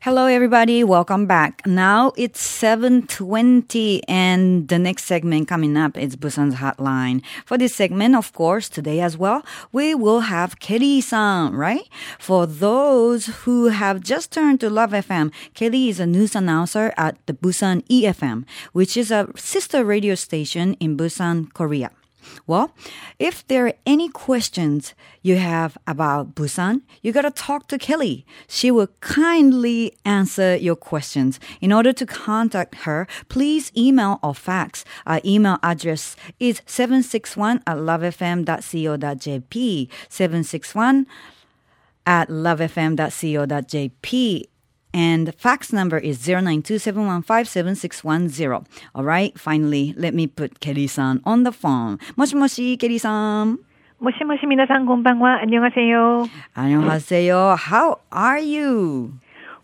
Hello, everybody. Welcome back. Now it's 7.20 and the next segment coming up is Busan's Hotline. For this segment, of course, today as well, we will have Kelly-san, right? For those who have just turned to Love FM, Kelly is a news announcer at the Busan EFM, which is a sister radio station in Busan, Korea. Well, if there are any questions you have about Busan, you gotta talk to Kelly. She will kindly answer your questions. In order to contact her, please email or fax. Our email address is 761 at lovefm.co.jp. 761 at lovefm.co.jp. And the fax number is 092-715-7610. All right, finally, let me put Kelly-san on the phone. 모시모시, Kelly-san. 모시모시 미나상 곤방와 안녕하세요. 안녕하세요. How are you?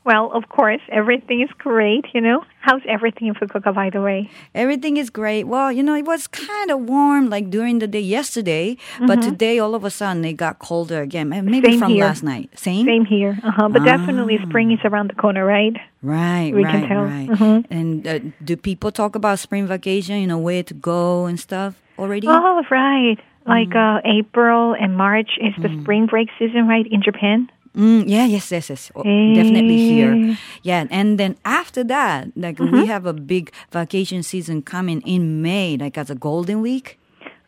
Well, of course, everything is great, you know. How's everything in Fukuoka, by the way? Everything is great. Well, you know, it was kind of warm like during the day yesterday, but today all of a sudden it got colder again. Maybe Mm-hmm. Same from here. last night. Same? Same here. Uh-huh. But definitely spring is around the corner, right? Right, We right, can tell. right. Mhm. And uh, do people talk about spring vacation, you know, where to go and stuff already? Oh, right. Like uh, April and March is the spring break season, right, in Japan? Mm, yeah, yes, yes, yes. Oh, hey. Definitely mm. here. Yeah, and then after that, like mm-hmm. we have a big vacation season coming in May, like as a golden week.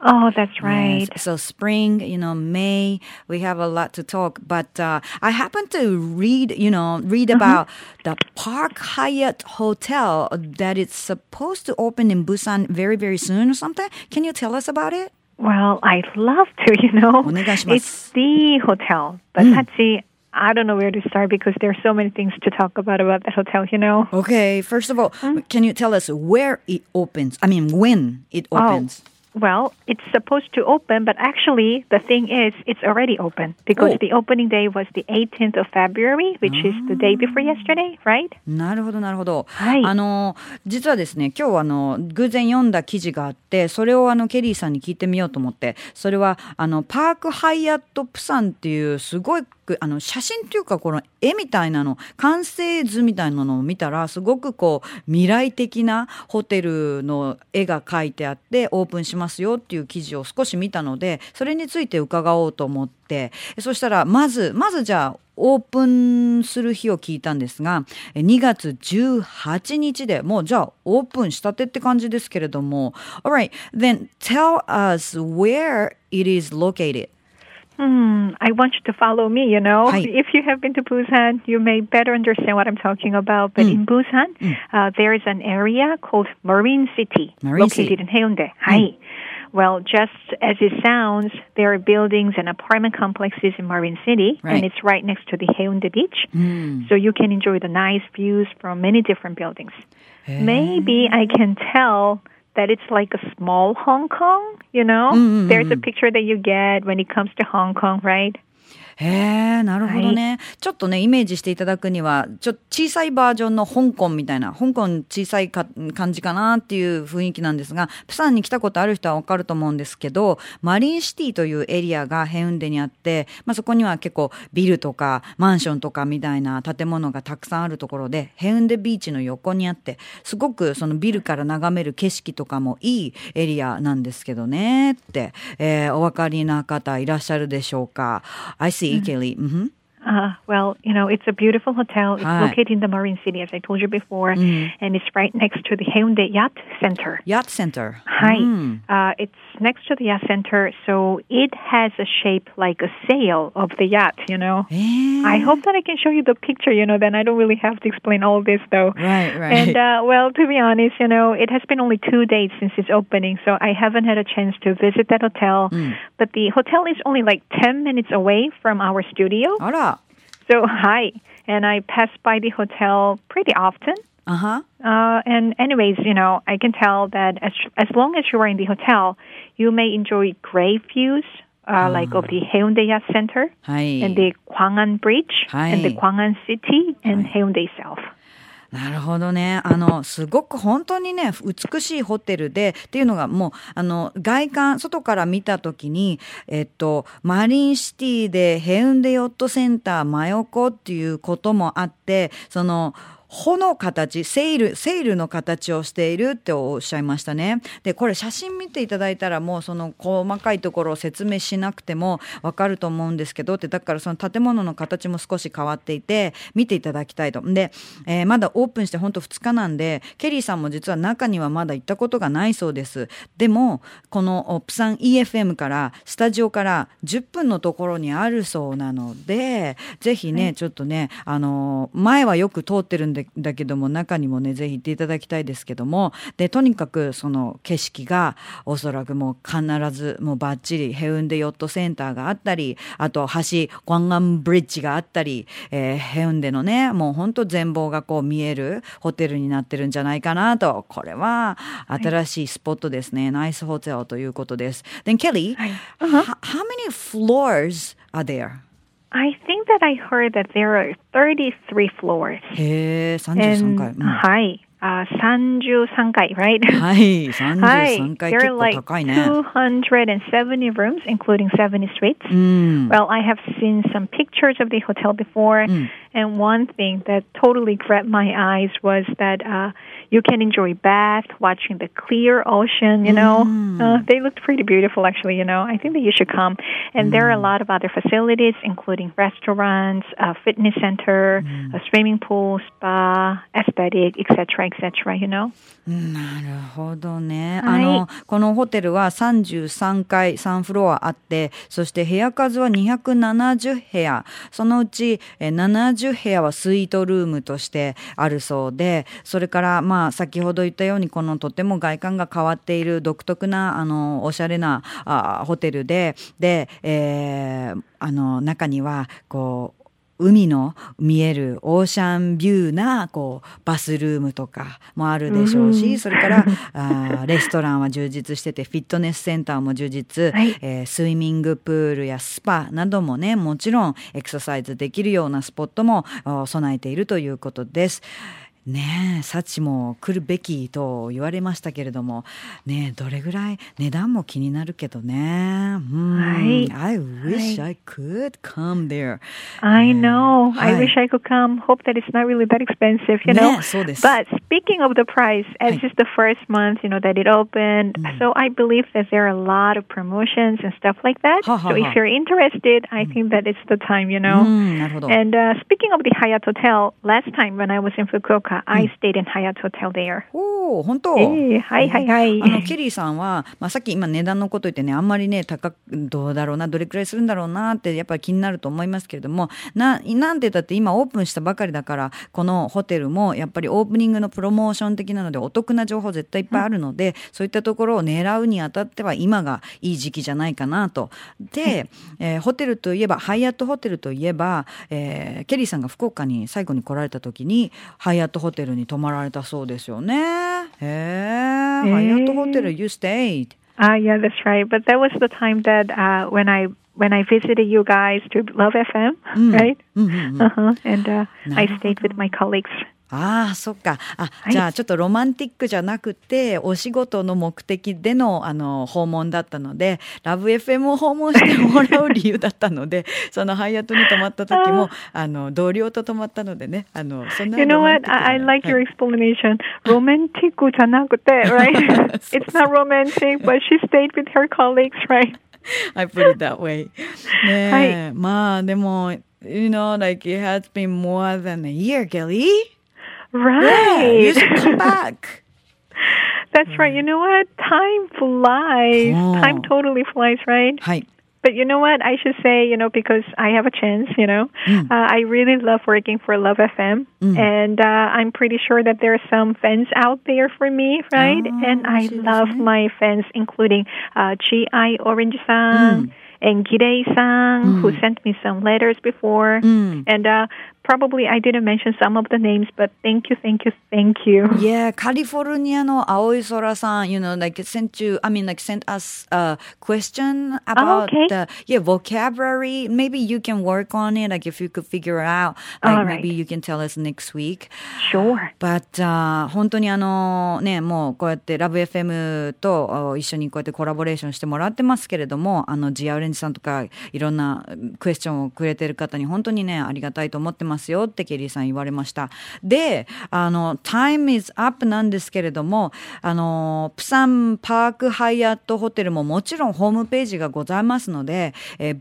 Oh, that's right. Yes. So spring, you know, May, we have a lot to talk. But uh, I happened to read, you know, read mm-hmm. about the Park Hyatt Hotel that it's supposed to open in Busan very, very soon or something. Can you tell us about it? Well, I'd love to, you know. Oh it's the hotel, but mm. Hachi I don't know where to start because there are so many things to talk about about that hotel, you know. Okay, first of all, can you tell us where it opens? I mean, when it opens? Well, it's supposed to open, but actually, the thing is, it's already open because Oh. the opening day was the 18th of February, which is the day before yesterday, right? なるほど、なるほど。はいあの、実はですね、今日あの、偶然読んだ記事があって、それをあの、ケリーさんに聞いてみようと思って、それは、あの、パークハイアットプサンっていう、すごい、 あの、写真っていうか、この絵みたいなの、完成図みたいなのを見たら、すごくこう、未来的なホテルの絵が描いてあって、オープンしますよっていう記事を少し見たので、それについて伺おうと思って、そしたら、まず、まずじゃあ、オープンする日を聞いたんですが、2月18日でもうじゃあオープンしたてって感じですけれども。Alright, then tell us where it is located. Hmm, I want you to follow me, you know. Hi. If you have been to Busan, you may better understand what I'm talking about. But in hmm. Busan, hmm. uh, there is an area called Marine City, Marine located City. in Haeundae. Hmm. Hi. Well, just as it sounds, there are buildings and apartment complexes in Marine City, Right. and it's right next to the Haeundae beach. So you can enjoy the nice views from many different buildings. Eh. Maybe I can tell that it's like a small Hong Kong, you know? There's a picture that you get when it comes to Hong Kong, right? へえ、なるほどね。 ちょっとね、イメージしていただくには、ちょっと小さいバージョンの香港みたいな、香港小さいか感じかなっていう雰囲気なんですが、プサンに来たことある人はわかると思うんですけど、マリンシティというエリアがヘウンデにあって、まあ、そこには結構ビルとかマンションとかみたいな建物がたくさんあるところで、ヘウンデビーチの横にあって、すごくそのビルから眺める景色とかもいいエリアなんですけどねって、えーお分かりな方いらっしゃるでしょうか？I see, Kelly. Mhm. Uh, well, you know, it's a beautiful hotel. It's ah. located in the Marine City, as I told you before, mm. and it's right next to the Haeundae Yacht Center. Yacht Center. Hi. Mm. Uh, it's next to the Yacht Center, so it has a shape like a sail of the yacht, you know. Yeah. I hope that I can show you the picture, you know, then I don't really have to explain all this, though. Right, right. And, uh, well, to be honest, you know, it has been only two days since its opening, so I haven't had a chance to visit that hotel. Mm. But the hotel is only like 10 minutes away from our studio. All right. So hi, and I pass by the hotel pretty often. Uh-huh. Uh, and anyways, you know, I can tell that as as long as you are in the hotel, you may enjoy great views uh, ah. like of the Haeundae Center and the Gwangan Bridge and the Gwangan City and Hi. Haeundae itself. なるほどね。あの、すごく本当にね、美しいホテルで、っていうのがもう、あの、外観、外から見たときに、えっと、マリンシティでヘウンデヨットセンター真横っていうこともあって、その、穂の形、セール、セールの形をしているっておっしゃいましたね。で、これ写真見ていただいたらもうその細かいところを説明しなくてもわかると思うんですけどって、だからその建物の形も少し変わっていて、見ていただきたいと。で、えー、まだオープンして本当2日なんで、ケリーさんも実は中にはまだ行ったことがないそうです。でも、このプサン EFM から、スタジオから10分のところにあるそうなので、ぜひね、はい、ちょっとね、あの、前はよく通ってるんでだけども中にもねぜひ行っていただきたいですけどもでとにかくその景色がおそらくもう必ずもうバッチリヘウンデヨットセンターがあったりあと橋ゴンガンブリッジがあったり、えー、ヘウンデのねもうほんと全貌がこう見えるホテルになってるんじゃないかなとこれは新しいスポットですね、はい、ナイスホテルということです。Then Kelly,、はい uh-huh. how many floors are there? I think that I heard that there are 33 floors. 예, 33갈. 음. 하이. Uh, thirty-three. right? Hi, thirty-three. There are like 270 rooms, including 70 suites. Well, I have seen some pictures of the hotel before. and one thing that totally grabbed my eyes was that uh, you can enjoy bath, watching the clear ocean, you know. Mm. Uh, they looked pretty beautiful, actually, you know. I think that you should come. And mm. there are a mm. lot of other facilities, including restaurants, a fitness center, mm. a swimming pool, spa, aesthetic, etc., etc., you know. なるほどね。はい、あの、このホテルは33階、3フロアあって、そして部屋数は270部屋。そのうち70 部屋はスイートルームとしてあるそうで、それから、まあ、先ほど言ったように、このとても外観が変わっている独特な、あの、おしゃれなあホテルで、で、えー、あの、中には、こう、海の見えるオーシャンビューなこうバスルームとかもあるでしょうし、うん、それからあレストランは充実しててフィットネスセンターも充実、はい、えー、スイミングプールやスパなどもねもちろんエクササイズできるようなスポットも備えているということです。ねえ、幸も来るべきと言われましたけれども、ねどれぐらい値段も気になるけどね。うん、はい。I wish I could come there. I know. I wish I could come. Hope that it's not really that expensive, you know. そうです。But speaking of the price, as it's the first month, you know, that it opened, so I believe that there are a lot of promotions and stuff like that. So if you're interested, I think that it's the time, you know. なるほど。And uh, speaking of the Hyatt Hotel, last time when I was in Fukuoka, I stayed in Hyatt Hotel there. おお、本当？えー、はいはいはい。あのケリーさんは、まあさっき今値段のこと言ってね、あんまりね高くどうだろうな、どれくらいするんだろうなってやっぱり気になると思いますけれども、ななんでだって今オープンしたばかりだからこのホテルもやっぱりオープニングのプロモーション的なのでお得な情報絶対いっぱいあるので、うん、そういったところを狙うにあたっては今がいい時期じゃないかなと。で、えー、ホテルといえばハイアットホテルといえば、えー、ケリーさんが福岡に最後に来られた時にハイアットホテルに泊まられたそうですよね。へえ、ハイアットホテル you stayed. Ah, uh, yeah, that's right. But that was the time that uh, when I when I visited you guys to Love FM, mm. right? Mm-hmm. Uh-huh. And uh, I stayed with my colleagues. ああ、そっか。あ、はい、じゃあちょっとロマンティックじゃなくて、お仕事の目的での、あの、訪問だったので、ラブ FM を訪問してもらう理由だったので、そのハイアットに泊まった時も、あの、同僚と泊まったのでね、あの、そんな You know what? I, I like your explanation. ロマンティックじゃなくて、right? It's not romantic, but she stayed with her colleagues, right? I put it that way. ねはい、まあ、でも、You know, like it has been more than a year, Kelly. Right. Yeah, you should come back. That's right. You know what? Time flies. Oh. Time totally flies, right? Hi. But you know what? I should say, you know, because I have a chance, you know, mm. uh, I really love working for Love FM. Mm. And uh, I'm pretty sure that there are some fans out there for me, right? Oh, and I love my fans, including uh, Chi Orange san. Mm and Girei-san, who sent me some letters before. And uh, probably I didn't mention some of the names, but thank you, thank you, thank you. Yeah, カリフォルニアの青い空さん you know, like sent you, I mean, like sent us a question about okay. the yeah vocabulary. Maybe you can work on it. Like if you could figure out, like All right. maybe you can tell us next week. Sure. But、uh, 本当にあのねもうこうやってラブ f m とお一緒にこうやってコラボレーションしてもらってますけれどもあのジアオレンジ さんとかいろんなクエスチョンをくれてる方に本当にねありがたいと思ってますよってケリーさん言われました。であの Time is up なんですけれどもあのプサンパークハイアットホテルももちろんホームページがございますので、えー、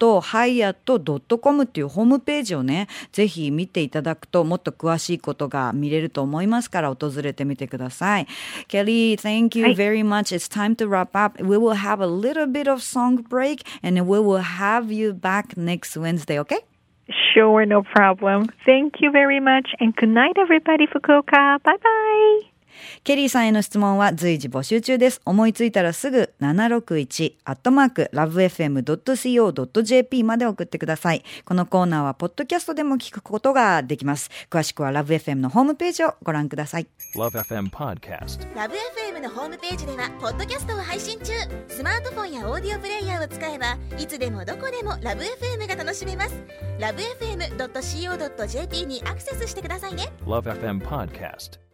ブサンドットドットとハイアット .com っていうホームページをね、ぜひ見ていただくともっと詳しいことが見れると思いますから訪れてみてください。Kelly, thank you very much. It's time to wrap up. We will have a little bit of song break and we will have you back next Wednesday, okay? Sure, no problem. Thank you very much. And good night, everybody, Fukuoka. Bye bye. ケリーさんへの質問は随時募集中です。思いついたらすぐ761アットマーク lovefm.co.jp まで送ってください。このコーナーはポッドキャストでも聞くことができます。詳しくは LoveFM のホームページをご覧ください。Love FM Podcast. ラブ f m のホームページではポッドキャストを配信中スマートフォンやオーディオプレイヤーを使えばいつでもどこでもラブ f m が楽しめますラブ FM.co.jp にアクセスしてくださいね Love FM Podcast.